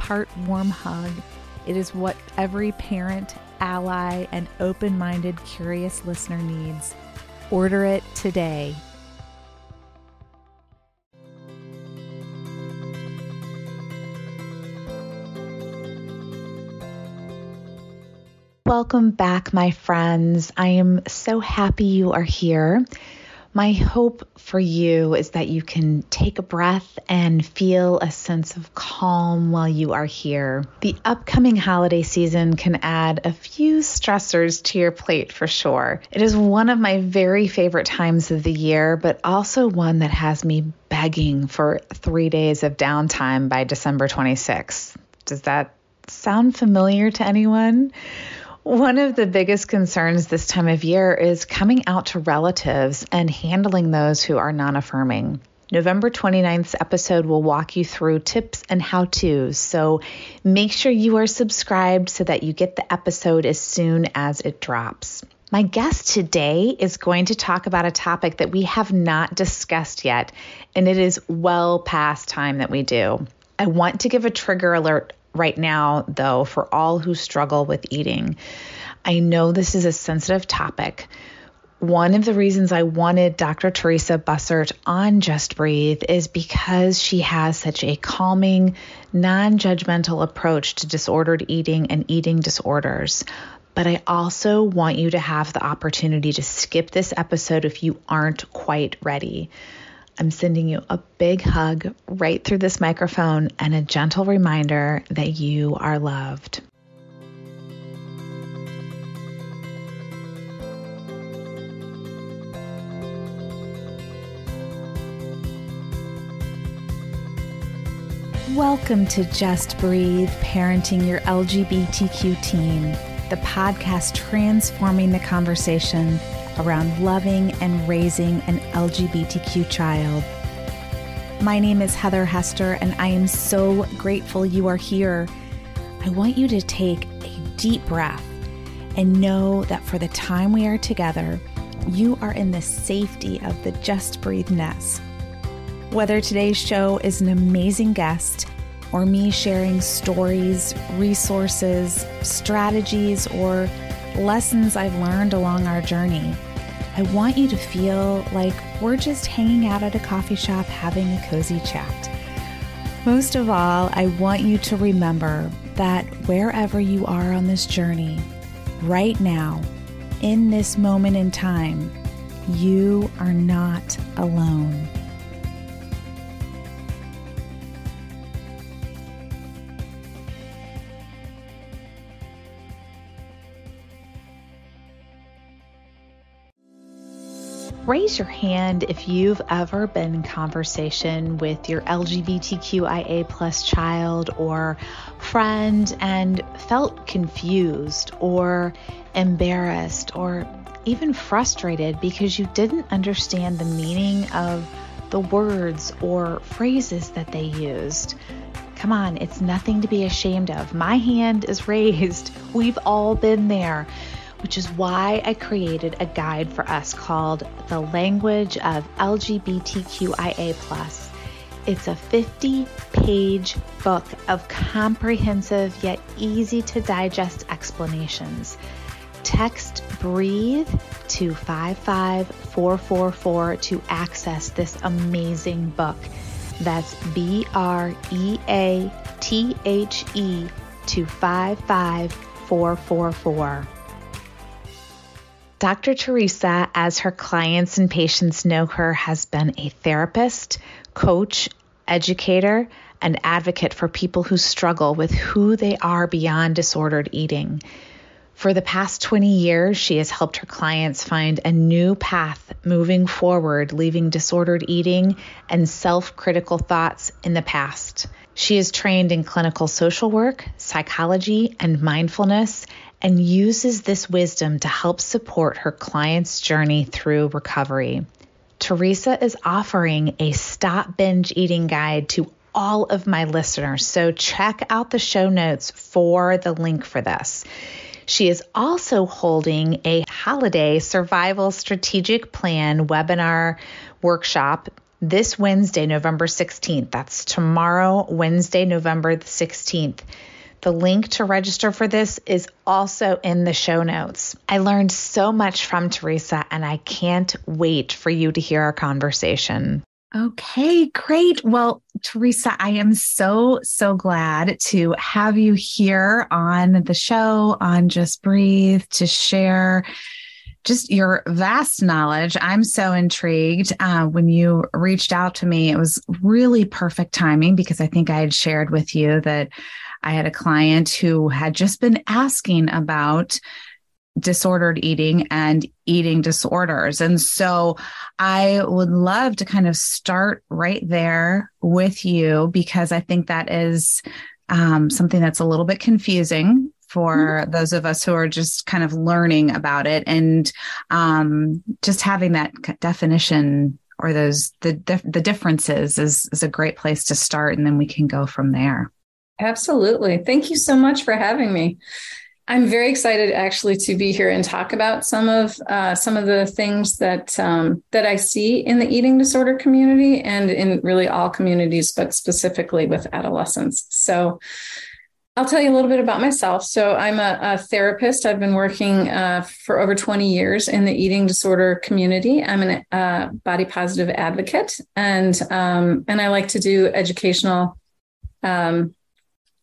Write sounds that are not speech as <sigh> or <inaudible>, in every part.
part warm hug. It is what every parent, ally, and open minded, curious listener needs. Order it today Welcome back, my friends. I am so happy you are here. My hope for you is that you can take a breath and feel a sense of calm while you are here. The upcoming holiday season can add a few stressors to your plate for sure. It is one of my very favorite times of the year, but also one that has me begging for three days of downtime by December 26th. Does that sound familiar to anyone? One of the biggest concerns this time of year is coming out to relatives and handling those who are non affirming. November 29th's episode will walk you through tips and how to's. So make sure you are subscribed so that you get the episode as soon as it drops. My guest today is going to talk about a topic that we have not discussed yet, and it is well past time that we do. I want to give a trigger alert right now, though, for all who struggle with eating. I know this is a sensitive topic. One of the reasons I wanted Dr. Theresa Bussert on Just Breathe is because she has such a calming, non judgmental approach to disordered eating and eating disorders. But I also want you to have the opportunity to skip this episode if you aren't quite ready. I'm sending you a big hug right through this microphone and a gentle reminder that you are loved. Welcome to Just Breathe Parenting Your LGBTQ Teen, the podcast transforming the conversation around loving and raising an LGBTQ child. My name is Heather Hester, and I am so grateful you are here. I want you to take a deep breath and know that for the time we are together, you are in the safety of the Just Breathe nest. Whether today's show is an amazing guest, or me sharing stories, resources, strategies, or lessons I've learned along our journey. I want you to feel like we're just hanging out at a coffee shop having a cozy chat. Most of all, I want you to remember that wherever you are on this journey, right now, in this moment in time, you are not alone. Raise your hand if you've ever been in conversation with your LGBTQIA plus child or friend and felt confused or embarrassed or even frustrated because you didn't understand the meaning of the words or phrases that they used. Come on, it's nothing to be ashamed of. My hand is raised. <laughs> We've all been there which is why I created a guide for us called The Language of LGBTQIA. It's a 50 page book of comprehensive yet easy to digest explanations. Text breathe to 55444 to access this amazing book. That's B R E A T H E to 55444. 4444. Dr. Theresa, as her clients and patients know her, has been a therapist, coach, educator, and advocate for people who struggle with who they are beyond disordered eating. For the past 20 years, she has helped her clients find a new path moving forward, leaving disordered eating and self critical thoughts in the past. She is trained in clinical social work, psychology, and mindfulness, and uses this wisdom to help support her clients' journey through recovery. Theresa is offering a stop binge eating guide to all of my listeners, so check out the show notes for the link for this. She is also holding a holiday survival strategic plan webinar workshop this Wednesday, November 16th. That's tomorrow, Wednesday, November the 16th. The link to register for this is also in the show notes. I learned so much from Theresa, and I can't wait for you to hear our conversation. Okay, great. Well, Theresa, I am so, so glad to have you here on the show on Just Breathe to share just your vast knowledge. I'm so intrigued. Uh, when you reached out to me, it was really perfect timing because I think I had shared with you that I had a client who had just been asking about disordered eating and eating disorders. And so I would love to kind of start right there with you because I think that is um, something that's a little bit confusing for mm-hmm. those of us who are just kind of learning about it and um, just having that definition or those the the differences is is a great place to start and then we can go from there absolutely thank you so much for having me I'm very excited actually to be here and talk about some of uh, some of the things that um, that I see in the eating disorder community and in really all communities, but specifically with adolescents. So. I'll tell you a little bit about myself. So, I'm a, a therapist. I've been working uh, for over 20 years in the eating disorder community. I'm a uh, body positive advocate, and um, and I like to do educational um,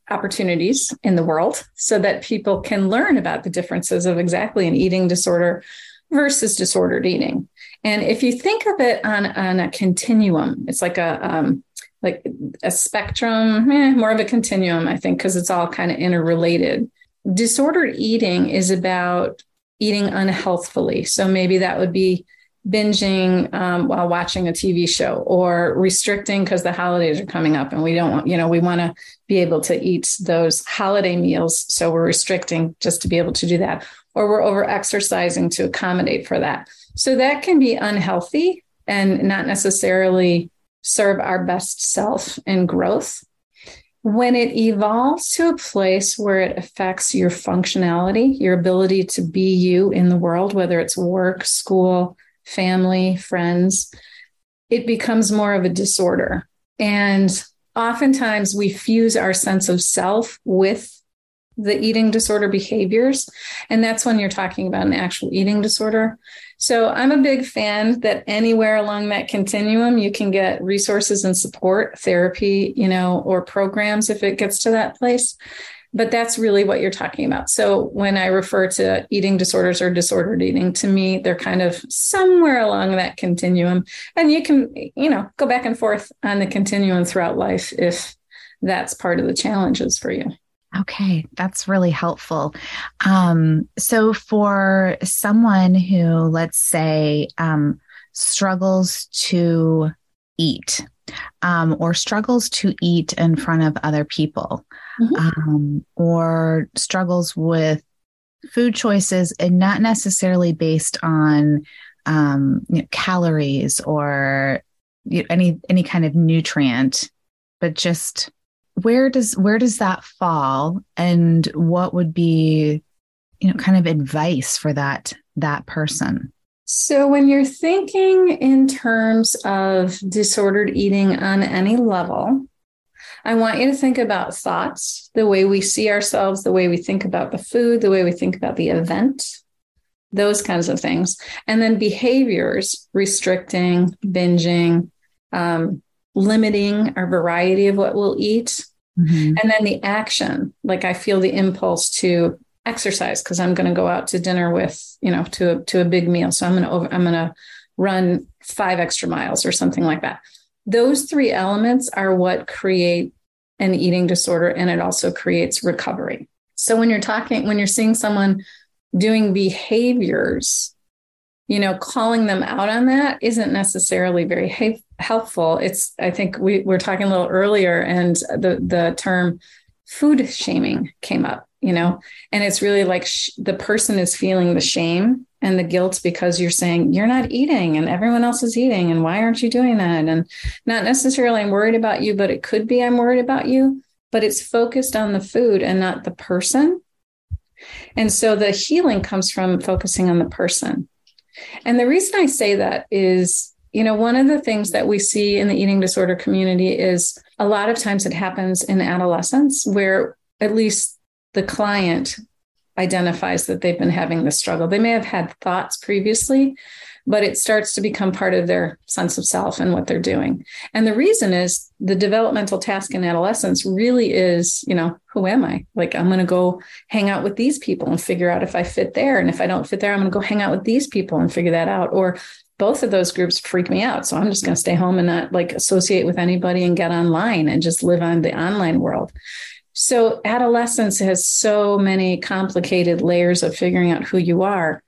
opportunities in the world so that people can learn about the differences of exactly an eating disorder versus disordered eating. And if you think of it on, on a continuum, it's like a um, like a spectrum, eh, more of a continuum, I think, because it's all kind of interrelated. Disordered eating is about eating unhealthfully. So maybe that would be binging um, while watching a TV show or restricting because the holidays are coming up and we don't want, you know, we want to be able to eat those holiday meals. So we're restricting just to be able to do that. Or we're over exercising to accommodate for that. So that can be unhealthy and not necessarily serve our best self and growth. When it evolves to a place where it affects your functionality, your ability to be you in the world, whether it's work, school, family, friends, it becomes more of a disorder. And oftentimes we fuse our sense of self with the eating disorder behaviors. And that's when you're talking about an actual eating disorder. So I'm a big fan that anywhere along that continuum, you can get resources and support, therapy, you know, or programs if it gets to that place but that's really what you're talking about. So when I refer to eating disorders or disordered eating, to me, they're kind of somewhere along that continuum. And you can, you know, go back and forth on the continuum throughout life if that's part of the challenges for you. Okay, that's really helpful. Um, so, for someone who, let's say, um, struggles to eat um, or struggles to eat in front of other people, mm-hmm. um, or struggles with food choices and not necessarily based on um, you know, calories or you know, any any kind of nutrient, but just where does where does that fall, and what would be you know kind of advice for that that person? So, when you're thinking in terms of disordered eating on any level, I want you to think about thoughts, the way we see ourselves, the way we think about the food, the way we think about the event, those kinds of things. And then behaviors, restricting, binging, um, limiting our variety of what we'll eat. Mm-hmm. And then the action, like I feel the impulse to exercise because I'm going to go out to dinner with, you know, to a, to a big meal. So I'm going to over, I'm going to run five extra miles or something like that. Those three elements are what create an eating disorder and it also creates recovery. So when you're talking, when you're seeing someone doing behaviors, you know, calling them out on that isn't necessarily very ha- helpful. It's, I think we were talking a little earlier and the, the term food shaming came up, you know, and it's really like sh- the person is feeling the shame and the guilt because you're saying you're not eating and everyone else is eating and why aren't you doing that? And not necessarily i'm worried about you but it could be i'm worried about you. But it's focused on the food and not the person. And so the healing comes from focusing on the person. And the reason i say that is you know one of the things that we see in the eating disorder community is a lot of times it happens in adolescence where at least the client identifies that they've been having this struggle. They may have had thoughts previously, but it starts to become part of their sense of self and what they're doing. And the reason is the developmental task in adolescence really is, you know, who am I? Like, I'm going to go hang out with these people and figure out if I fit there. And if I don't fit there, I'm going to go hang out with these people and figure that out. Or both of those groups freak me out. So I'm just going to stay home and not like associate with anybody and get online and just live on the online world. So adolescence has so many complicated layers of figuring out who you are.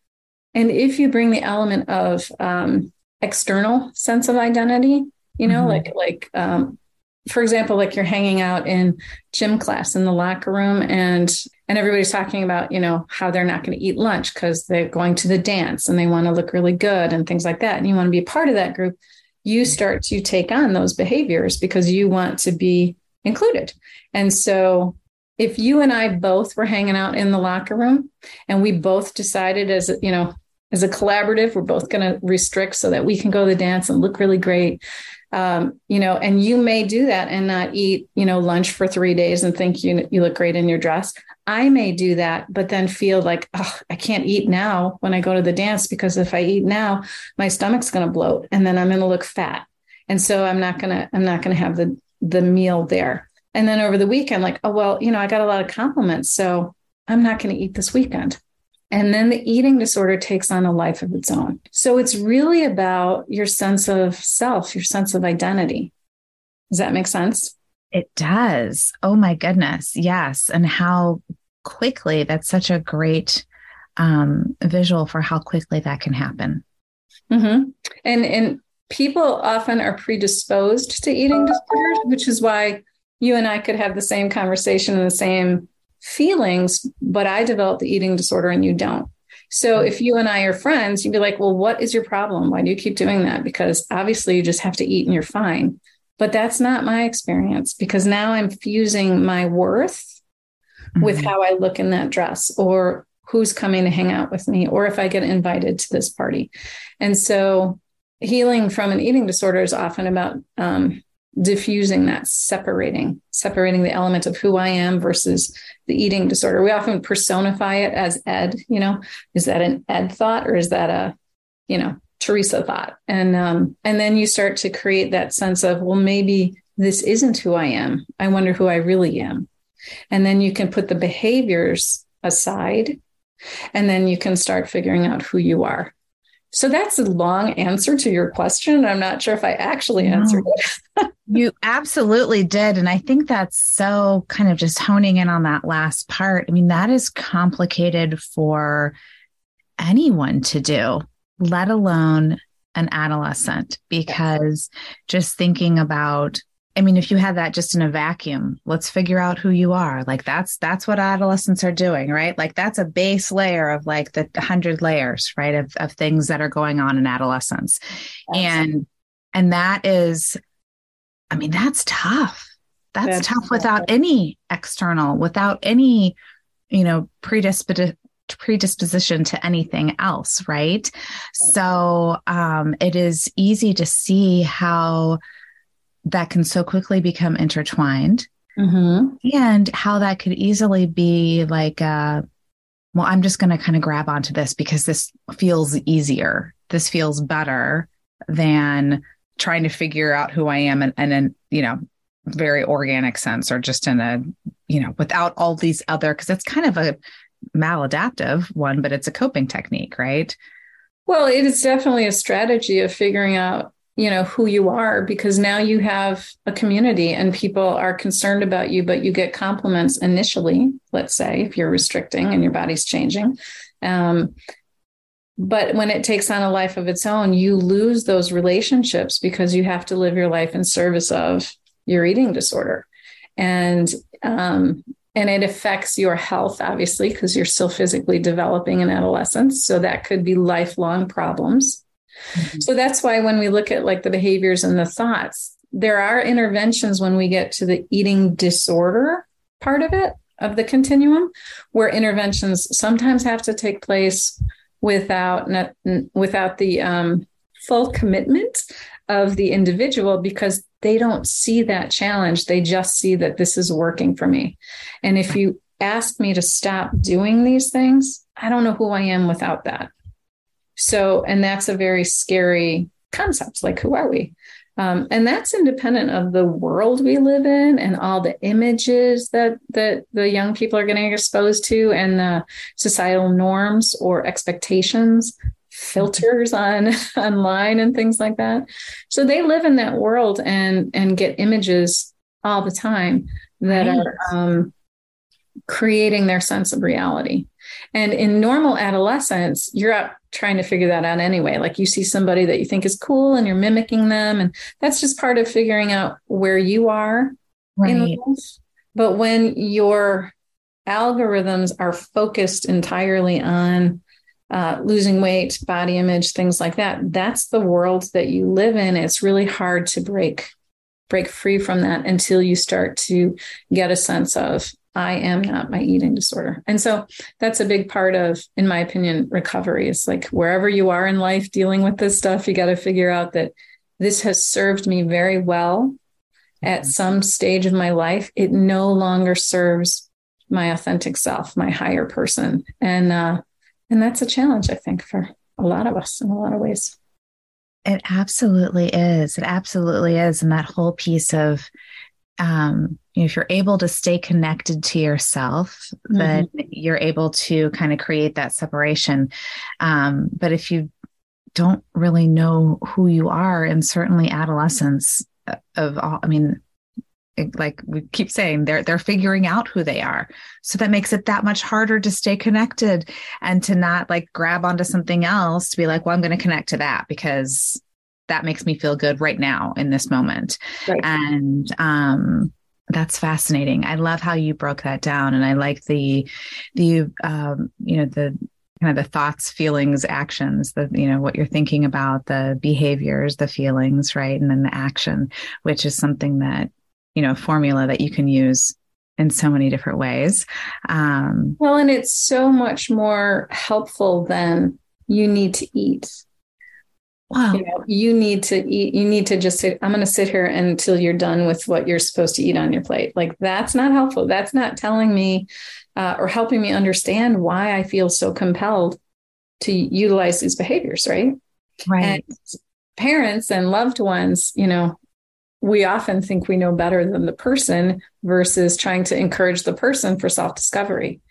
And if you bring the element of um, external sense of identity, you know, mm-hmm. like like um, for example, like you're hanging out in gym class in the locker room and and everybody's talking about, you know, how they're not going to eat lunch because they're going to the dance and they want to look really good and things like that. And you want to be a part of that group, you start to take on those behaviors because you want to be included. And so if you and I both were hanging out in the locker room and we both decided as, you know, as a collaborative, we're both going to restrict so that we can go to the dance and look really great. Um, you know, and you may do that and not eat, you know, lunch for three days and think you you look great in your dress. I may do that, but then feel like, oh, I can't eat now when I go to the dance because if I eat now, my stomach's going to bloat and then I'm going to look fat. And so I'm not going to, I'm not going to have the the meal there. And then over the weekend, like, oh, well, you know, I got a lot of compliments. So I'm not going to eat this weekend. And then the eating disorder takes on a life of its own. So it's really about your sense of self, your sense of identity. Does that make sense? It does. Oh my goodness. Yes. And how quickly that's such a great um, visual for how quickly that can happen. Mm-hmm. And, and people often are predisposed to eating disorders, which is why you and I could have the same conversation and the same feelings, but I develop the eating disorder and you don't. So if you and I are friends, you'd be like, well, what is your problem? Why do you keep doing that? Because obviously you just have to eat and you're fine. But that's not my experience because now I'm fusing my worth mm-hmm. with how I look in that dress or who's coming to hang out with me or if I get invited to this party. And so healing from an eating disorder is often about um, diffusing that, separating, separating the element of who I am versus the eating disorder. We often personify it as Ed, you know, is that an Ed thought or is that a, you know, Theresa thought? And um, and then you start to create that sense of, well, maybe this isn't who I am. I wonder who I really am. And then you can put the behaviors aside and then you can start figuring out who you are. So that's a long answer to your question. I'm not sure if I actually answered no. it. <laughs> you absolutely did. And I think that's so kind of just honing in on that last part. I mean, that is complicated for anyone to do, let alone an adolescent, because just thinking about I mean, if you had that just in a vacuum, let's figure out who you are. Like that's that's what adolescents are doing, right? Like that's a base layer of like the hundred layers, right? Of of things that are going on in adolescence. Absolutely. And and that is, I mean, that's tough. That's, that's tough without any external, without any, you know, predisposition predisposition to anything else, right? So um, it is easy to see how that can so quickly become intertwined mm-hmm. and how that could easily be like uh, well i'm just going to kind of grab onto this because this feels easier this feels better than trying to figure out who i am and, and in you know very organic sense or just in a you know without all these other because it's kind of a maladaptive one, but it's a coping technique, right? Well, it is definitely a strategy of figuring out, you know, who you are because now you have a community and people are concerned about you, but you get compliments initially, let's say, if you're restricting and your body's changing. Um, but when it takes on a life of its own, you lose those relationships because you have to live your life in service of your eating disorder. And um, and it affects your health obviously because you're still physically developing in adolescence so that could be lifelong problems mm-hmm. so that's why when we look at like the behaviors and the thoughts there are interventions when we get to the eating disorder part of it of the continuum where interventions sometimes have to take place without without the um, full commitment of the individual because they don't see that challenge. They just see that this is working for me. And if you ask me to stop doing these things, I don't know who I am without that. So, and that's a very scary concept. Like, who are we? Um, and that's independent of the world we live in and all the images that that the young people are getting exposed to and the societal norms or expectations filters on <laughs> online and things like that. So they live in that world and and get images all the time that right. are um, creating their sense of reality. And in normal adolescence, you're out trying to figure that out anyway. Like you see somebody that you think is cool and you're mimicking them. And that's just part of figuring out where you are right. in life. But when your algorithms are focused entirely on uh, losing weight, body image, things like that. That's the world that you live in. It's really hard to break break free from that until you start to get a sense of I am not my eating disorder. And so that's a big part of, in my opinion, recovery. Is like wherever you are in life dealing with this stuff, you got to figure out that this has served me very well at mm-hmm. some stage of my life. It no longer serves my authentic self, my higher person. And uh, and that's a challenge, I think, for a lot of us in a lot of ways. It absolutely is. It absolutely is. And that whole piece of, um, if you're able to stay connected to yourself, mm-hmm. then you're able to kind of create that separation. Um, but if you don't really know who you are, and certainly adolescence uh, of all, I mean, like we keep saying they're they're figuring out who they are so that makes it that much harder to stay connected and to not like grab onto something else to be like well i'm going to connect to that because that makes me feel good right now in this moment. Right. and um that's fascinating. I love how you broke that down and i like the the um you know the kind of the thoughts feelings actions the you know what you're thinking about the behaviors the feelings right? And then the action which is something that you know formula that you can use in so many different ways. Um, well and it's so much more helpful than you need to eat wow. You, know, you need to eat you need to just sit i'm going to sit here until you're done with what you're supposed to eat on your plate. Like that's not helpful. That's not telling me uh, or helping me understand why i feel so compelled to utilize these behaviors right? Right. And parents and loved ones you know we often think we know better than the person versus trying to encourage the person for self discovery.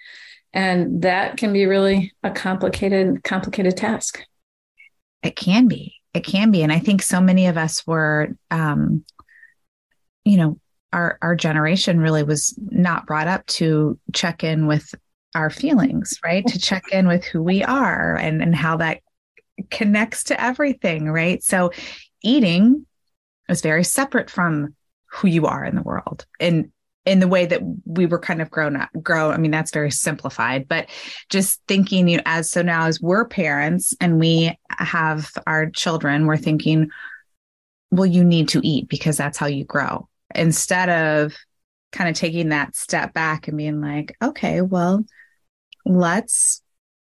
And that can be really a complicated, complicated task. It can be. It can be. And I think so many of us were, um, you know, our, our generation really was not brought up to check in with our feelings, right? to check in with who we are and, and how that connects to everything, right? So eating is very separate from who you are in the world and in the way that we were kind of grown up grow i mean that's very simplified but just thinking you know as so now as we're parents and we have our children we're thinking well you need to eat because that's how you grow instead of kind of taking that step back and being like okay well let's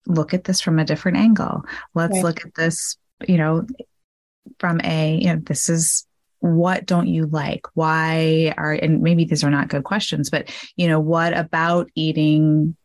look at this from a different angle let's right. look at this you know from a you know this is what don't you like? Why are and maybe these are not good questions but you know what about eating?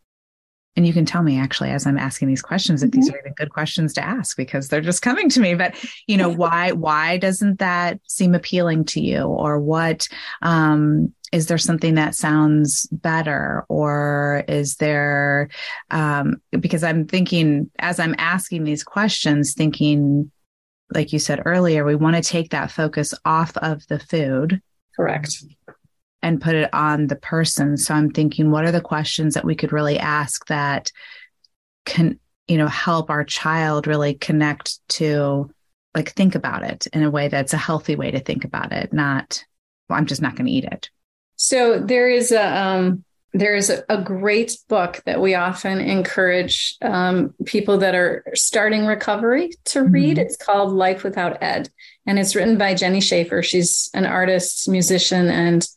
And you can tell me actually as i'm asking these questions if mm-hmm. these are even good questions to ask because they're just coming to me. But you know <laughs> why why doesn't that seem appealing to you? Or what um is there something that sounds better? Or is there um, because i'm thinking as i'm asking these questions thinking like you said earlier we want to take that focus off of the food. Correct. And put it on the person. So i'm thinking what are the questions that we could really ask that can you know help our child really connect to like think about it in a way that's a healthy way to think about it not well i'm just not going to eat it. So there is a um, there is a, a, great book that we often encourage um, people that are starting recovery to read. Mm-hmm. It's called Life Without Ed, and it's written by Jenny Schaefer. She's an artist, musician, and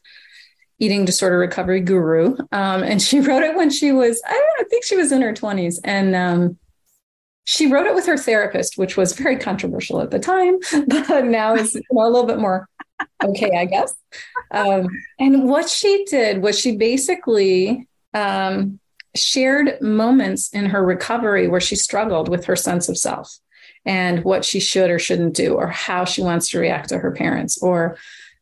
eating disorder recovery guru. Um, and she <laughs> wrote it when she was, I, know, I think she was in her 20s. And um, she wrote it with her therapist, which was very controversial at the time, <laughs> but now is you know, a little bit more okay, I guess. Um, and what she did was she basically um, shared moments in her recovery where she struggled with her sense of self and what she should or shouldn't do, or how she wants to react to her parents, or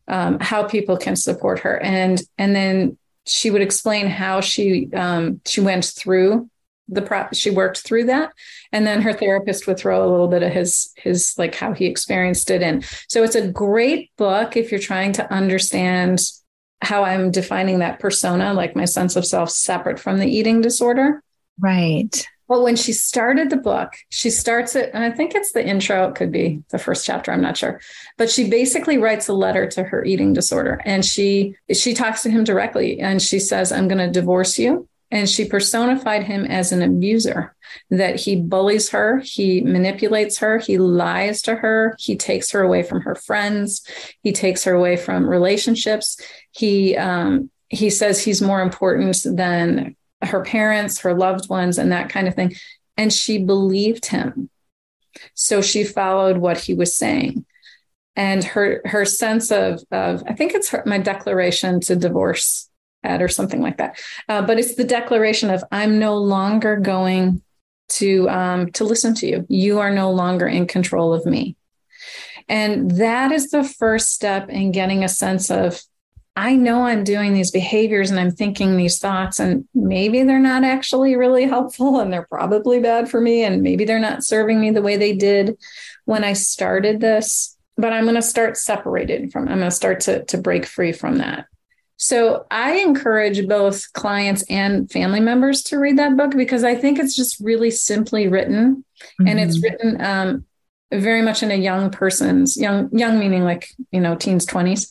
um, how people can support her. And and then she would explain how she um, she went through the pro- she worked through that. And then her therapist would throw a little bit of his his like how he experienced it in. So it's a great book if you're trying to understand how i'm defining that persona like my sense of self separate from the eating disorder. Right. Well when she started the book she starts it and i think it's the intro it could be the first chapter i'm not sure. But she basically writes a letter to her eating disorder and she she talks to him directly and she says i'm going to divorce you and she personified him as an abuser that he bullies her he manipulates her he lies to her he takes her away from her friends he takes her away from relationships. He um, he says he's more important than her parents her loved ones and that kind of thing. And she believed him. So she followed what he was saying. And her her sense of of i think it's her, my declaration to divorce at or something like that. Uh, but it's the declaration of I'm no longer going to um, to listen to you. You are no longer in control of me. And that is the first step in getting a sense of I know I'm doing these behaviors and I'm thinking these thoughts, and maybe they're not actually really helpful and they're probably bad for me, and maybe they're not serving me the way they did when I started this. But I'm going to start separated from, I'm going to start to, to break free from that. So I encourage both clients and family members to read that book because I think it's just really simply written, mm-hmm. and it's mm-hmm. written um, very much in a young person's young young meaning like you know teens twenties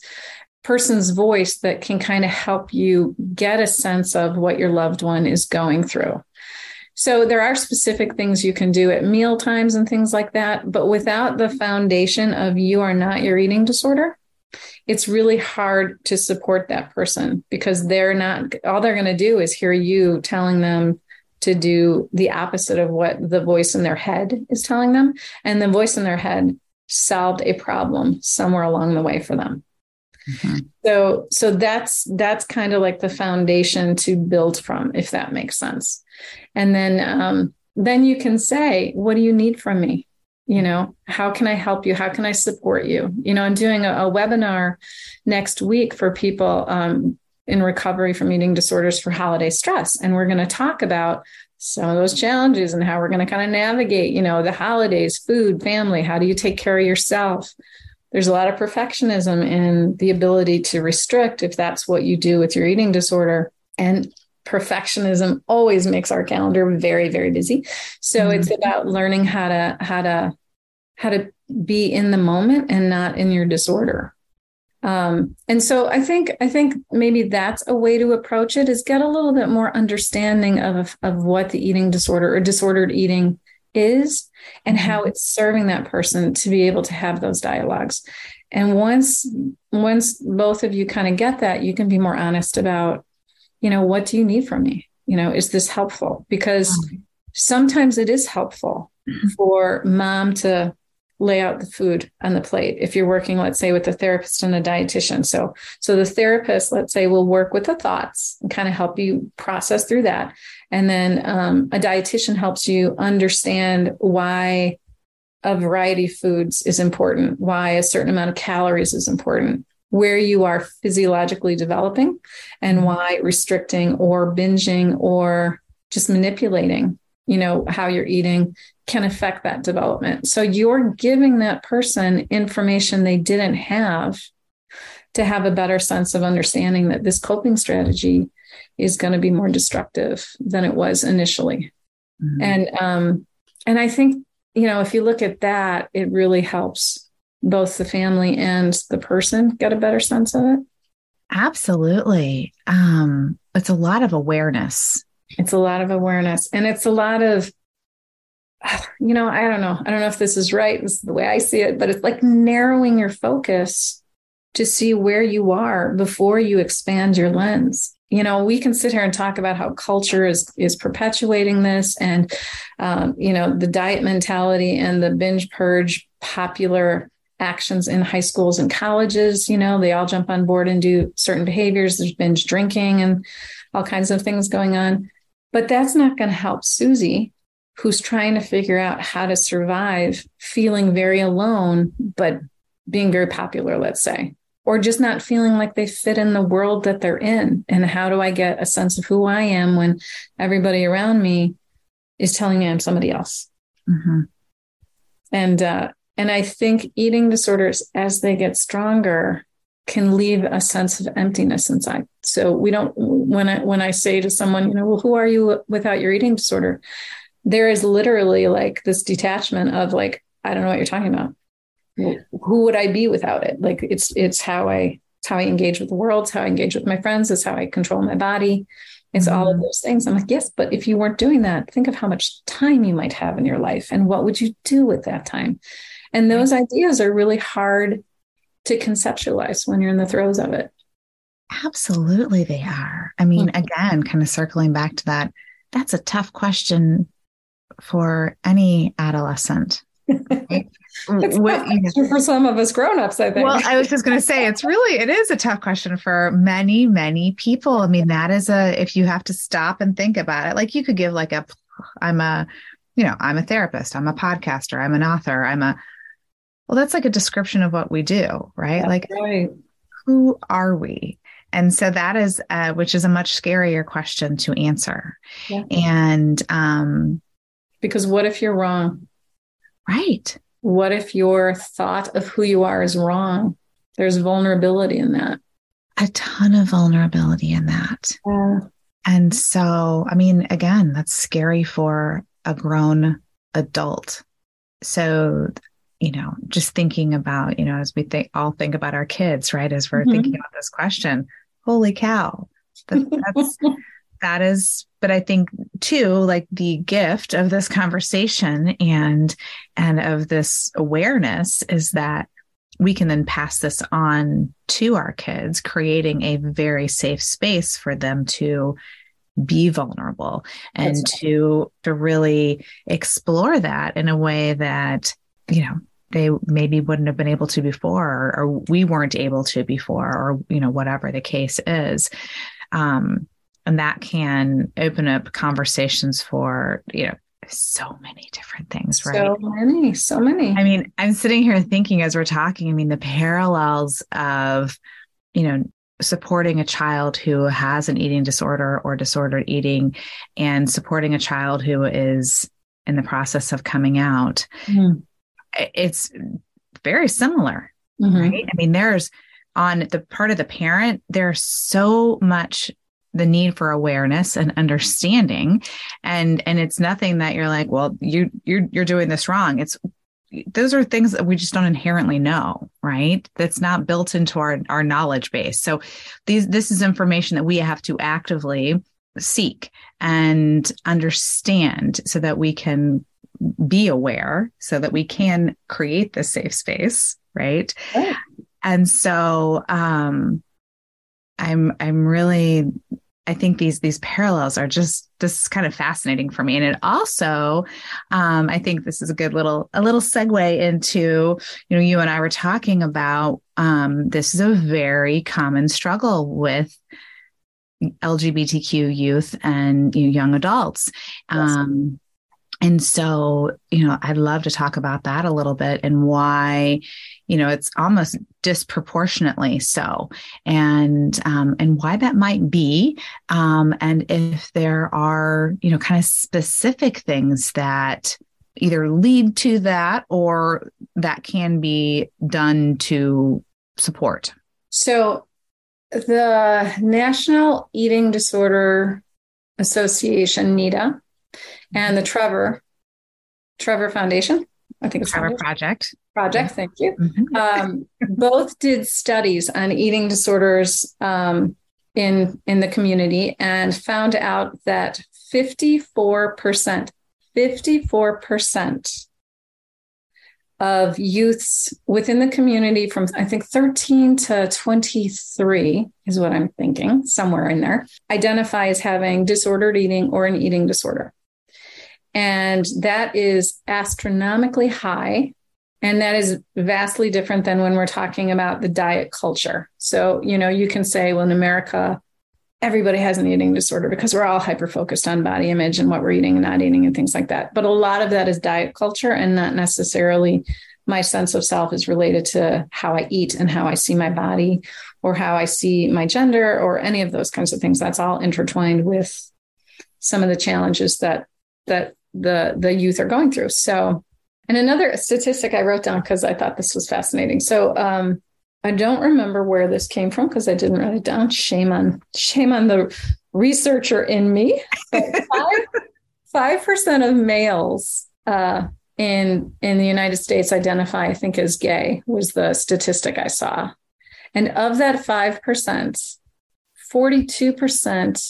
person's voice that can kind of help you get a sense of what your loved one is going through. So there are specific things you can do at meal times and things like that, but without the foundation of you are not your eating disorder, it's really hard to support that person because they're not all they're going to do is hear you telling them to do the opposite of what the voice in their head is telling them. And the voice in their head solved a problem somewhere along the way for them. Mm-hmm. so so that's that's kind of like the foundation to build from if that makes sense. And then um, then you can say what do you need from me you know how can i help you? How can i support you? You know i'm doing a, a webinar next week for people um, in recovery from eating disorders for holiday stress. And we're going to talk about some of those challenges and how we're going to kind of navigate you know the holidays food family. How do you take care of yourself? There's a lot of perfectionism in the ability to restrict if that's what you do with your eating disorder. And perfectionism always makes our calendar very very busy. So mm-hmm. it's about learning how to how to how to be in the moment and not in your disorder. Um, and so I think I think maybe that's a way to approach it is get a little bit more understanding of of what the eating disorder or disordered eating is and how mm-hmm. it's serving that person to be able to have those dialogues. And once once both of you kind of get that, you can be more honest about, you know, what do you need from me? You know, is this helpful? Because mm-hmm. sometimes it is helpful mm-hmm. for mom to lay out the food on the plate if you're working let's say with a therapist and a dietitian so so the therapist let's say will work with the thoughts and kind of help you process through that and then um, a dietitian helps you understand why a variety of foods is important why a certain amount of calories is important where you are physiologically developing and Mm-hmm. why restricting or binging or just manipulating you know how you're eating can affect that development so you're giving that person information they didn't have to have a better sense of understanding that this coping strategy is going to be more destructive than it was initially Mhm. and um and i think you know if you look at that it really helps both the family and the person get a better sense of it Absolutely. Um, it's a lot of awareness. It's a lot of awareness and it's a lot of you know i don't know. I don't know if this is right this is the way i see it but it's like narrowing your focus to see where you are before you expand your lens. You know we can sit here and talk about how culture is is perpetuating this and um, you know the diet mentality and the binge purge popular actions in high schools and colleges. You know they all jump on board and do certain behaviors. There's binge drinking and all kinds of things going on but that's not going to help susie who's trying to figure out how to survive feeling very alone but being very popular let's say or just not feeling like they fit in the world that they're in. And how do I get a sense of who I am when everybody around me is telling me I'm somebody else? Mm-hmm. And uh, and I think eating disorders as they get stronger can leave a sense of emptiness inside. So we don't when I when I say to someone, you know, well, who are you without your eating disorder? There is literally like this detachment of like, I don't know what you're talking about who would I be without it? Like it's it's how I it's how I engage with the world, it's how I engage with my friends, it's how I control my body. It's mm-hmm. all of those things. I'm like, yes, but if you weren't doing that, think of how much time you might have in your life and what would you do with that time? And those ideas are really hard to conceptualize when you're in the throes of it. Absolutely, they are. I mean, mm-hmm. again, kind of circling back to that, that's a tough question for any adolescent. Right? <laughs> what, you know, for some of us grown-ups i think well i was just going to say it's really it is a tough question for many many people i mean that is a if you have to stop and think about it like you could give like a i'm a you know i'm a therapist i'm a podcaster i'm an author i'm a well that's like a description of what we do right that's like right. who are we and so that is uh, which is a much scarier question to answer yeah. and um because what if you're wrong right what if your thought of who you are is wrong? There's vulnerability in that. A ton of vulnerability in that. Yeah. And so, I mean, again, that's scary for a grown adult. So, you know, just thinking about, you know, as we think, all think about our kids, right? As we're mm-hmm. thinking about this question, holy cow, that, that's, <laughs> that is but i think too like the gift of this conversation and and of this awareness is that we can then pass this on to our kids creating a very safe space for them to be vulnerable and right. to to really explore that in a way that you know they maybe wouldn't have been able to before or, or we weren't able to before or you know whatever the case is. Um and that can open up conversations for you know so many different things right? so many so many. I mean i'm sitting here thinking as we're talking i mean the parallels of you know supporting a child who has an eating disorder or disordered eating and supporting a child who is in the process of coming out. Mm. It's very similar mm-hmm. right? I mean there's on the part of the parent there's so much the need for awareness and understanding. And and it's nothing that you're like well you you're you're doing this wrong. It's those are things that we just don't inherently know right? That's not built into our our knowledge base. So these this is information that we have to actively seek and understand so that we can be aware so that we can create this safe space right, right. and so um I'm I'm really I think these these parallels are just this is kind of fascinating for me, and it also um, I think this is a good little a little segue into you know you and I were talking about um, this is a very common struggle with LGBTQ youth and you know, young adults. Um, and so, you know, I'd love to talk about that a little bit and why, you know, it's almost disproportionately so, and um, and why that might be, um, and if there are, you know, kind of specific things that either lead to that or that can be done to support. So, the National Eating Disorder Association, NEDA, and the Trevor Trevor Foundation. I think it's Trevor Foundation. Project. Project, thank you. Mm-hmm. Um, both did studies on eating disorders um, in in the community and found out that 54%, 54% of youths within the community from I think 13 to 23 is what I'm thinking, somewhere in there, identify as having disordered eating or an eating disorder. And that is astronomically high. And that is vastly different than when we're talking about the diet culture. So, you know, you can say, well, in America, everybody has an eating disorder because we're all hyper focused on body image and what we're eating and not eating and things like that. But a lot of that is diet culture and not necessarily my sense of self is related to how I eat and how I see my body or how I see my gender or any of those kinds of things. That's all intertwined with some of the challenges that that the the youth are going through. So, and another statistic I wrote down because I thought this was fascinating. So, um, I don't remember where this came from because I didn't write it down. Shame on shame on the researcher in me. <laughs> Five percent of males uh, in in the United States identify, I think, as gay. Was the statistic I saw, and of that five percent, forty two percent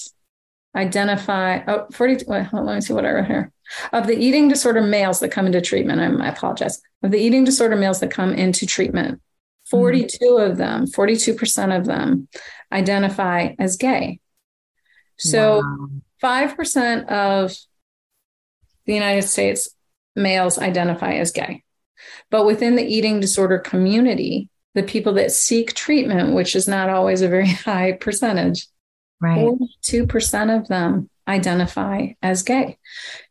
identify. Oh, 40, let me see what I wrote here. Of the eating disorder males that come into treatment, I apologize. Of the eating disorder males that come into treatment, 42 mm-hmm. of them, 42% of them identify as gay. So wow. 5% of the United States males identify as gay. But within the eating disorder community, the people that seek treatment, which is not always a very <laughs> high percentage, right. 42% of them identify as gay.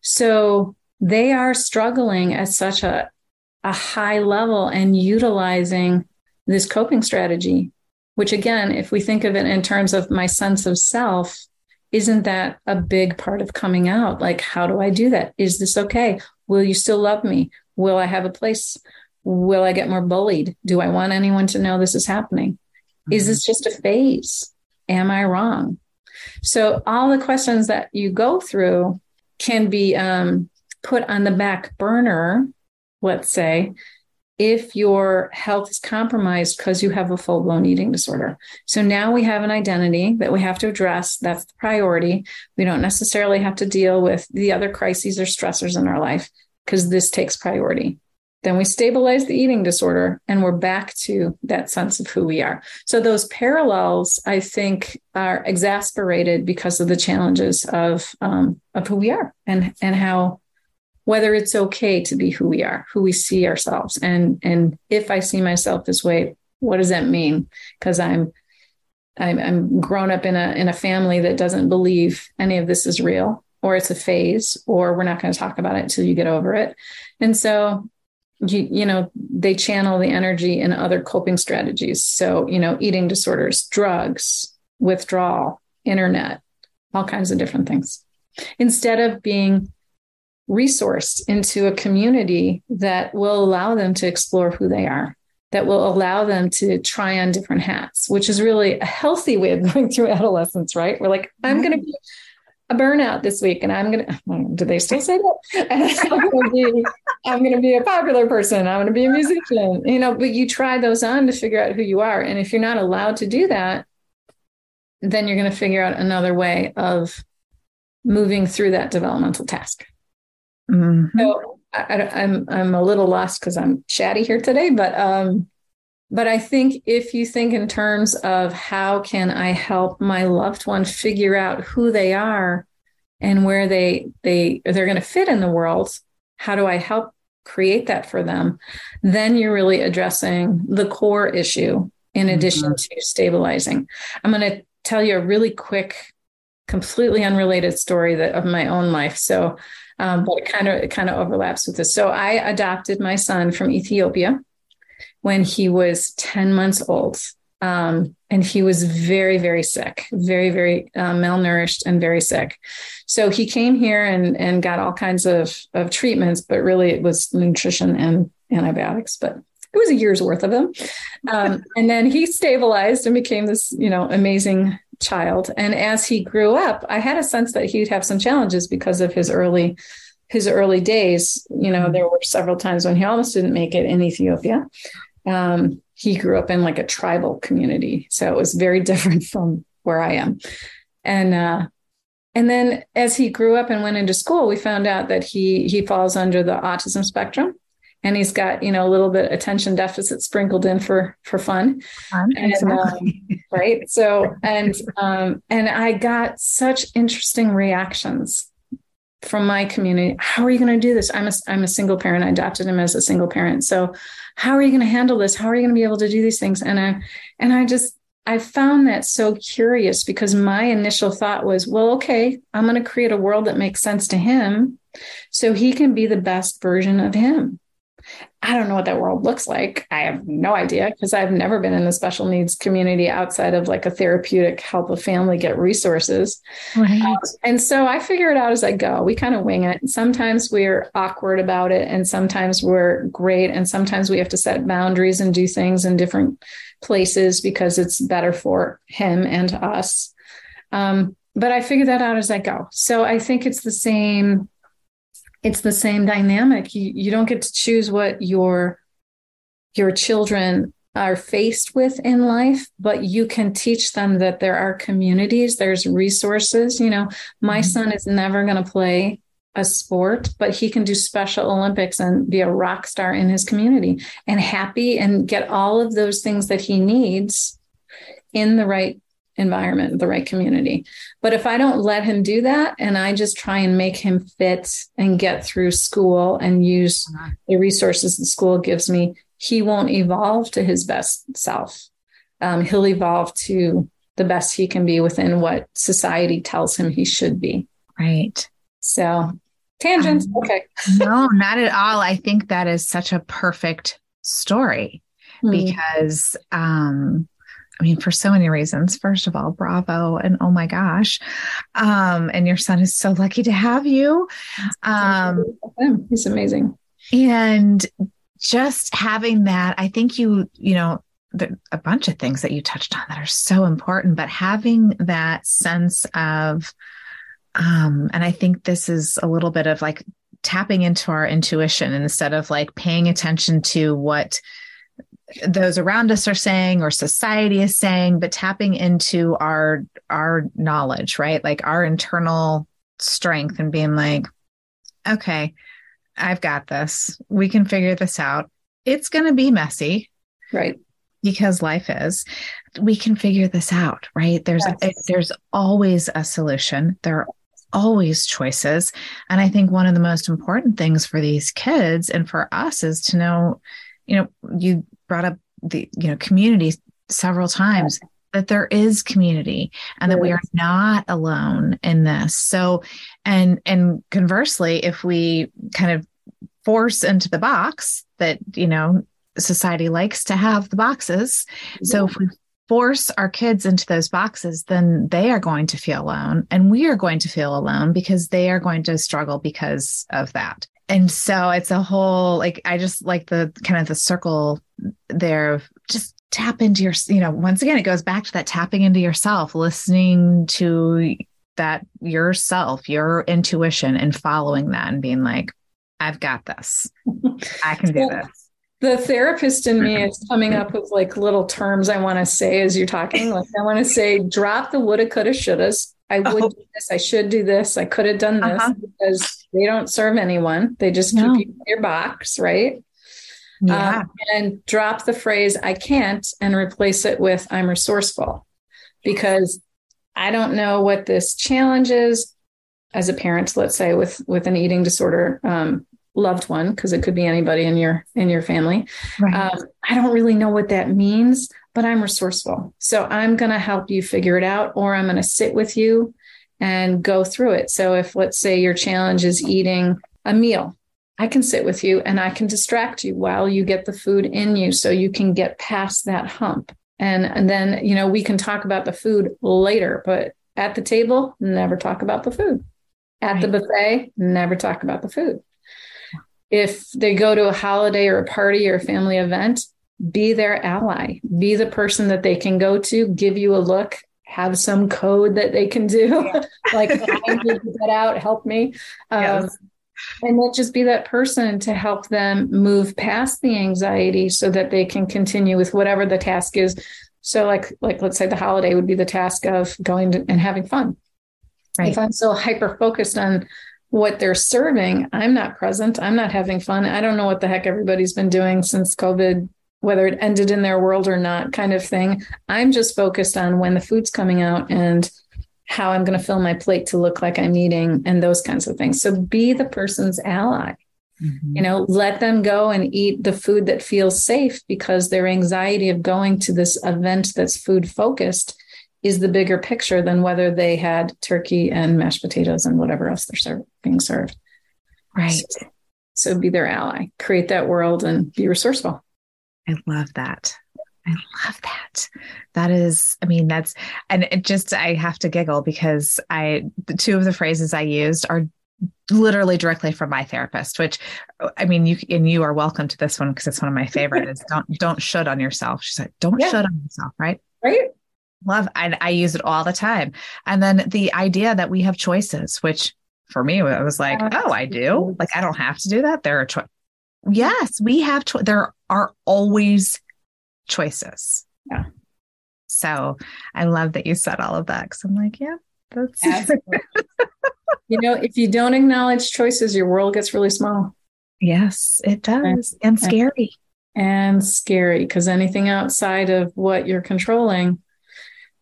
So they are struggling at such a, a high level and utilizing this coping strategy, which again, if we think of it in terms of my sense of self, isn't that a big part of coming out? Like, how do I do that? Is this okay? Will you still love me? Will I have a place? Will I get more bullied? Do I want anyone to know this is happening? Mm-hmm. Is this just a phase? Am I wrong? So all the questions that you go through can be um, put on the back burner, let's say, if your health is compromised because you have a full blown eating disorder. So now we have an identity that we have to address. That's the priority. We don't necessarily have to deal with the other crises or stressors in our life because this takes priority. Then we stabilize the eating disorder and we're back to that sense of who we are. So those parallels, I think, are exasperated because of the challenges of um, of who we are and and how whether it's okay to be who we are, who we see ourselves, and and if I see myself this way, what does that mean? Because I'm I'm, I'm grown up in a in a family that doesn't believe any of this is real, or it's a phase, or we're not going to talk about it until you get over it. And so you, you know they channel the energy in other coping strategies. So you know eating disorders drugs withdrawal internet all kinds of different things. Instead of being resourced into a community that will allow them to explore who they are that will allow them to try on different hats which is really a healthy way of <laughs> going through adolescence right? We're like i'm going to be a burnout this week and I'm gonna <laughs> do they still say that? <laughs> I'm gonna be I'm gonna be a popular person, I'm gonna be a musician, you know, but you try those on to figure out who you are. And if you're not allowed to do that, then you're gonna figure out another way of moving through that developmental task. Mm-hmm. So I, am I'm, I'm a little lost because I'm chatty here today, but um, but I think if you think in terms of how can I help my loved one figure out who they are and where they they they're going to fit in the world, how do I help create that for them? Then you're really addressing the core issue in mm-hmm. addition mm-hmm. to stabilizing. I'm going to tell you a really quick completely unrelated story that of my own life. So um, but it kind of it kind of overlaps with this. So I adopted my son from Ethiopia when he was 10 months old. Um, and he was very, very sick, very, very uh, malnourished and very sick. So he came here and, and got all kinds of, of treatments, but really it was nutrition and antibiotics, but it was a year's worth of them. Um, and then he stabilized and became this, you know, amazing child. And as he grew up, I had a sense that he'd have some challenges because of his early his early days. You know, there were several times when he almost didn't make it in Ethiopia. Um, he grew up in like a tribal community, so it was very <laughs> different from where I am. And uh, and then as he grew up and went into school, we found out that he he falls under the autism spectrum and he's got you know a little bit attention deficit sprinkled in for for fun and, exactly. um, right so and um and i got such interesting reactions from my community how are you going to do this? I'm a i'm a single parent. I adopted him as a single parent. So how are you going to handle this? How are you going to be able to do these things? And i and i just I found that so curious because my initial thought was, well, okay, I'm going to create a world that makes sense to him so he can be the best version of him. I don't know what that world looks like. I have no idea because I've never been in the special needs community outside of like a therapeutic help a family get resources. Right. Um, and so I figure it out as I go. We kind of wing it. Sometimes we're awkward about it, and sometimes we're great, and sometimes we have to set boundaries and do things in different places because it's better for him and us. Um, but I figure that out as I go. So I think it's the same it's the same dynamic. You, you don't get to choose what your your children are faced with in life, but you can teach them that there are communities, there's resources. You know, my mm-hmm. son is never going to play a sport, but he can do Special Olympics and be a rock star in his community and happy and get all of those things that he needs in the right environment, the right community. But if I don't let him do that and I just try and make him fit and get through school and use the resources the school gives me, he won't evolve to his best self. Um, he'll evolve to the best he can be within what society tells him he should be. Right. So, tangents. Um, okay. <laughs> no, not at all. I think that is such a perfect story mm. because um, I mean, for so many reasons. First of all, bravo and oh my gosh. Um, and your son is so lucky to have you. Um, he's amazing. And just having that, I think you, you know, a bunch of things that you touched on that are so important, but having that sense of, um, and I think this is a little bit of like tapping into our intuition instead of like paying attention to what those around us are saying or society is saying but tapping into our our knowledge right? Like our internal strength and being like okay i've got this. We can figure this out. It's going to be messy. Right. Because life is. We can figure this out right? There's yes. Eh, there's always a solution. There are always choices. And i think one of the most important things for these kids and for us is to know you know you brought up the you know community several times that there is community and that we are not alone in this. So and and conversely if we kind of force into the box that you know society likes to have the boxes so if we force our kids into those boxes then they are going to feel alone and we are going to feel alone because they are going to struggle because of that and so it's a whole like i just like the kind of the circle there of just tap into your you know once again it goes back to that tapping into yourself listening to that yourself your intuition and following that and being like i've got this i can do this the therapist in me is coming up with like little terms I want to say as you're talking. Like I want to say, drop the woulda, coulda, shouldas. I would oh. do this. I should do this. I could have done this uh-huh. because they don't serve anyone. They just no. keep you in your box, right? Yeah. Um, and drop the phrase I can't and replace it with I'm resourceful because I don't know what this challenge is as a parent, let's say with with an eating disorder um, loved one, because it could be anybody in your in your family. Right. Um, I don't really know what that means, but I'm resourceful. So I'm going to help you figure it out, or I'm going to sit with you and go through it. So if let's say your challenge is eating a meal, I can sit with you and I can distract you while you get the food in you so you can get past that hump. And, and then, you know, we can talk about the food later, but at the table, never talk about the food. At right. the buffet, never talk about the food. If they go to a holiday or a party or a family event, be their ally, be the person that they can go to, give you a look, have some code that they can do, <laughs> like get out, help me. Um, yes. And then just be that person to help them move past the anxiety so that they can continue with whatever the task is. So, like, like let's say the holiday would be the task of going to, and having fun. Right. If I'm so hyper focused on what they're serving, I'm not present. I'm not having fun. I don't know what the heck everybody's been doing since COVID whether it ended in their world or not, kind of thing. I'm just focused on when the food's coming out and how I'm going to fill my plate to look like I'm eating and those kinds of things. So be the person's ally. Mm-hmm. You know, let them go and eat the food that feels safe because their anxiety of going to this event that's food focused is the bigger picture than whether they had turkey and mashed potatoes and whatever else they're serve, being served. Right. So, so be their ally, create that world and be resourceful. I love that. I love that. That is, I mean, that's, and it just, I have to giggle because I, the two of the phrases I used are literally directly from my therapist, which I mean, you, and you are welcome to this one because it's one of my favorite is don't, don't should on yourself. She said, don't yeah. should on yourself. Right. Right. Love. I, I use it all the time. And then the idea that we have choices, which for me, I was like, oh, I do. Like, I don't have to do that. There are choices Yes, we have, cho- there are always choices. Yeah. So I love that you said all of that because I'm like, yeah, that's. you know, if you don't acknowledge choices, your world gets really small. Yes, it does. And, and scary. And scary because anything outside of what you're controlling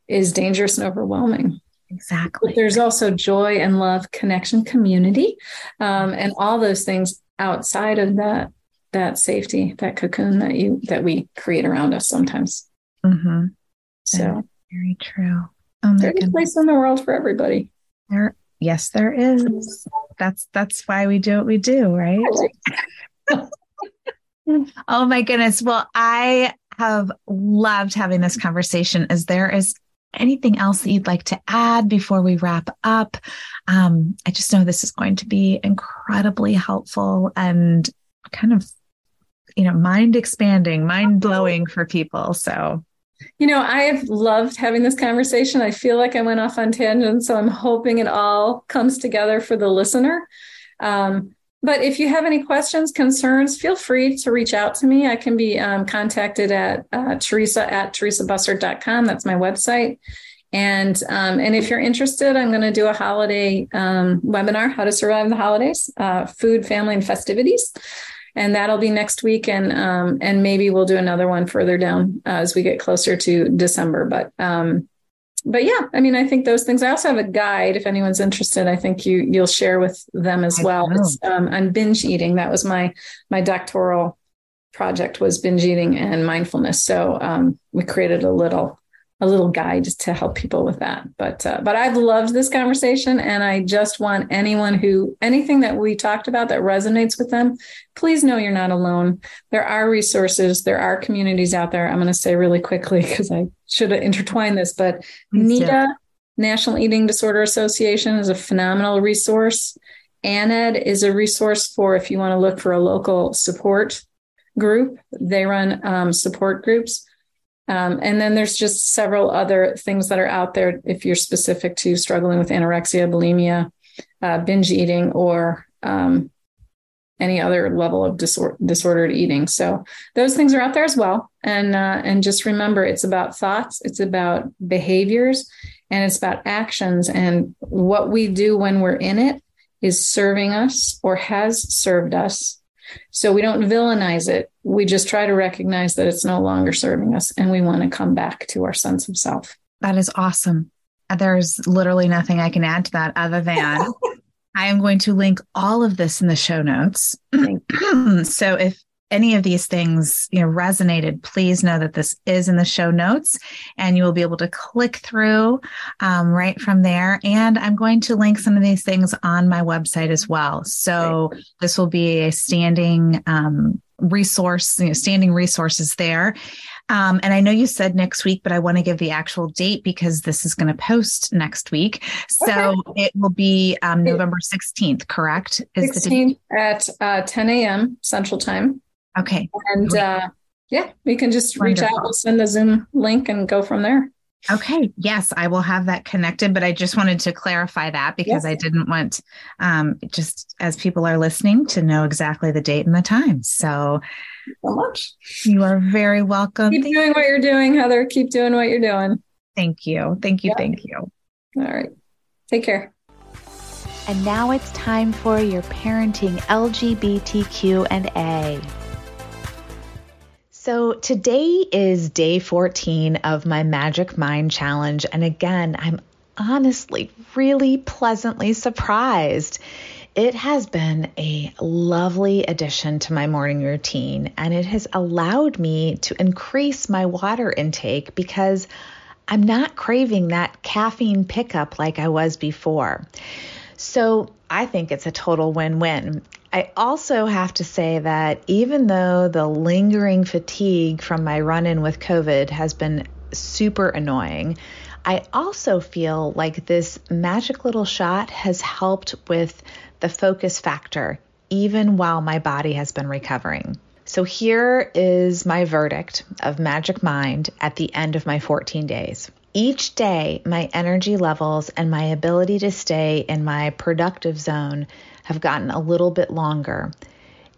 is dangerous and overwhelming. Exactly. But there's also joy and love, connection, community, um, and all those things outside of that that safety, that cocoon that you that we create around us sometimes. Mm-hmm. So very true. Oh there's a place in the world for everybody. There, yes, there is. That's that's why we do what we do, right? <laughs> <laughs> oh my goodness. Well, I have loved having this conversation. Is there is anything else that you'd like to add before we wrap up? Um, I just know this is going to be incredibly helpful and kind of, you know, mind expanding, mind blowing for people. So, you know, I've loved having this conversation. I feel like I went off on tangent, so I'm hoping it all comes together for the listener. Um, but if you have any questions, concerns, feel free to reach out to me. I can be um, contacted at uh, Theresa at theresabussert.com. That's my website. And um, and if you're interested, I'm going to do a holiday um, webinar, How to Survive the Holidays, uh, Food, Family, and Festivities. And that'll be next week, and um, and maybe we'll do another one further down uh, as we get closer to December. But um, but yeah, I mean, I think those things. I also have a guide if anyone's interested. I think you you'll share with them as well. It's um, on binge eating. That was my my doctoral project was binge eating and mindfulness. So um, we created a little a little guide to help people with that. But uh, but I've loved this conversation, and I just want anyone who anything that we talked about that resonates with them, please know you're not alone. There are resources, there are communities out there. I'm going to say really quickly <laughs> because I should have intertwined this, but NEDA, National Eating Disorder Association, is a phenomenal resource. ANAD is a resource for if you want to look for a local support group. They run um, support groups. Um, and then there's just several other things that are out there if you're specific to struggling with anorexia, bulimia, uh, binge eating, or um, any other level of disor- disordered eating. So those things are out there as well. And uh, and just remember, it's about thoughts, it's about behaviors, and it's about actions. And what we do when we're in it is serving us or has served us so we don't villainize it. We just try to recognize that it's no longer serving us and we want to come back to our sense of self. That is awesome. There's literally nothing I can add to that other than <laughs> I am going to link all of this in the show notes. <clears throat> so if any of these things you know resonated please know that this is in the show notes and you will be able to click through um, right from there and i'm going to link some of these things on my website as well so Great. this will be a standing um, resource you know, standing resources there um, and I know you said next week, but I want to give the actual date because this is going to post next week. So okay. it will be um, November 16th, correct? Is 16th at uh, 10 a.m. Central Time. Okay. And uh, yeah, we can just Wonderful. reach out. We'll send the Zoom link and go from there. Okay. Yes, I will have that connected, but I just wanted to clarify that because yes. I didn't want um, just as people are listening to know exactly the date and the time. So, so much. You are very welcome. Keep thank doing you. what you're doing, Heather. Keep doing what you're doing. Thank you. Thank you. Thank you. All right. Take care. And now it's time for your parenting LGBTQ and A. So today is day 14 of my Magic Mind Challenge. And again, I'm honestly really pleasantly surprised. It has been a lovely addition to my morning routine, and it has allowed me to increase my water intake because I'm not craving that caffeine pickup like I was before. So I think it's a total win win. I also have to say that even though the lingering fatigue from my run in with COVID has been super annoying, I also feel like this magic little shot has helped with the focus factor, even while my body has been recovering. So here is my verdict of Magic Mind at the end of my 14 days. Each day, my energy levels and my ability to stay in my productive zone have gotten a little bit longer.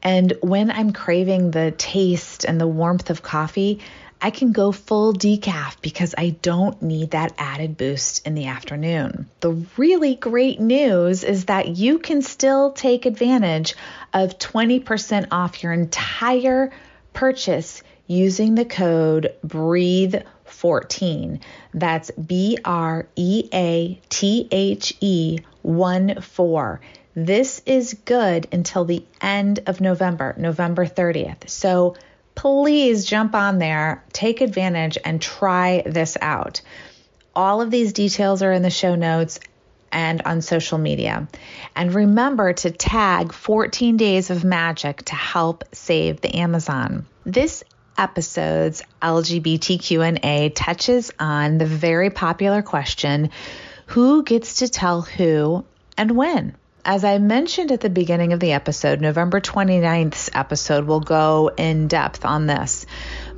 And when I'm craving the taste and the warmth of coffee, I can go full decaf because I don't need that added boost in the afternoon. The really great news is that you can still take advantage of 20% off your entire purchase using the code BREATHE14. That's B R E A T H E 1 4. This is good until the end of November, November 30th. So please jump on there, take advantage, and try this out. All of these details are in the show notes and on social media. And remember to tag 14 Days of Magic to help save the Amazon. This episode's LGBTQ&A touches on the very popular question, who gets to tell who and when? As I mentioned at the beginning of the episode, November 29th's episode will go in depth on this.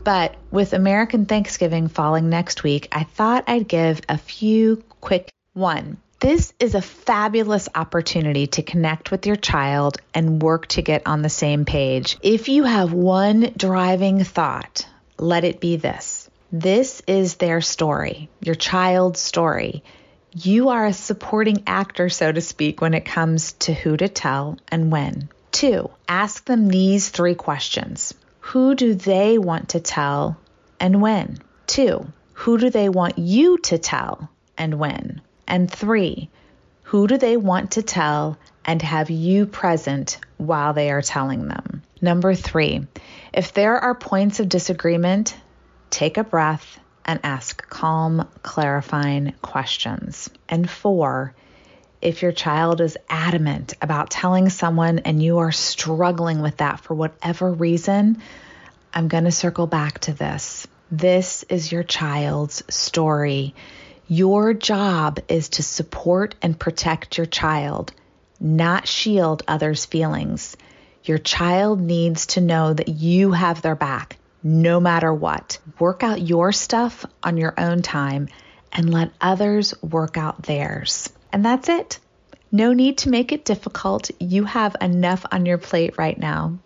But with American Thanksgiving falling next week, I thought I'd give a few quick one. This is a fabulous opportunity to connect with your child and work to get on the same page. If you have one driving thought, let it be this. This is their story, your child's story. You are a supporting actor, so to speak, when it comes to who to tell and when. Two, ask them these three questions Who do they want to tell and when? Two, who do they want you to tell and when? And three, who do they want to tell and have you present while they are telling them? Number three, if there are points of disagreement, take a breath and ask calm, clarifying questions. And four, if your child is adamant about telling someone and you are struggling with that for whatever reason, I'm going to circle back to this. This is your child's story. Your job is to support and protect your child, not shield others' feelings. Your child needs to know that you have their back no matter what. Work out your stuff on your own time and let others work out theirs. And that's it. No need to make it difficult. You have enough on your plate right now.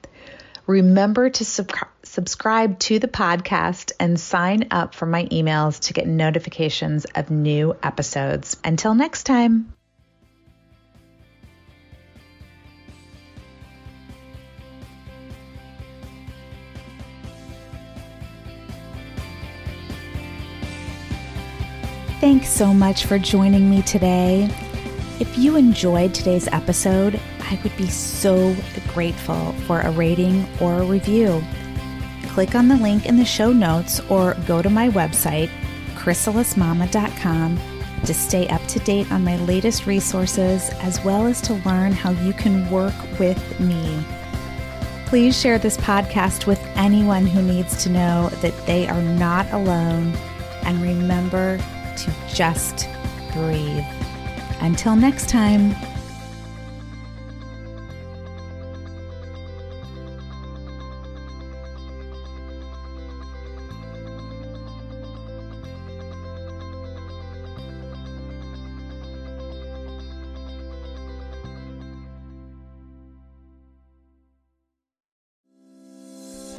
Remember to sub- subscribe to the podcast and sign up for my emails to get notifications of new episodes. Until next time. Thanks so much for joining me today. If you enjoyed today's episode, I would be so grateful for a rating or a review. Click on the link in the show notes or go to my website, chrysalismama.com, to stay up to date on my latest resources as well as to learn how you can work with me. Please share this podcast with anyone who needs to know that they are not alone and remember to just breathe. Until next time.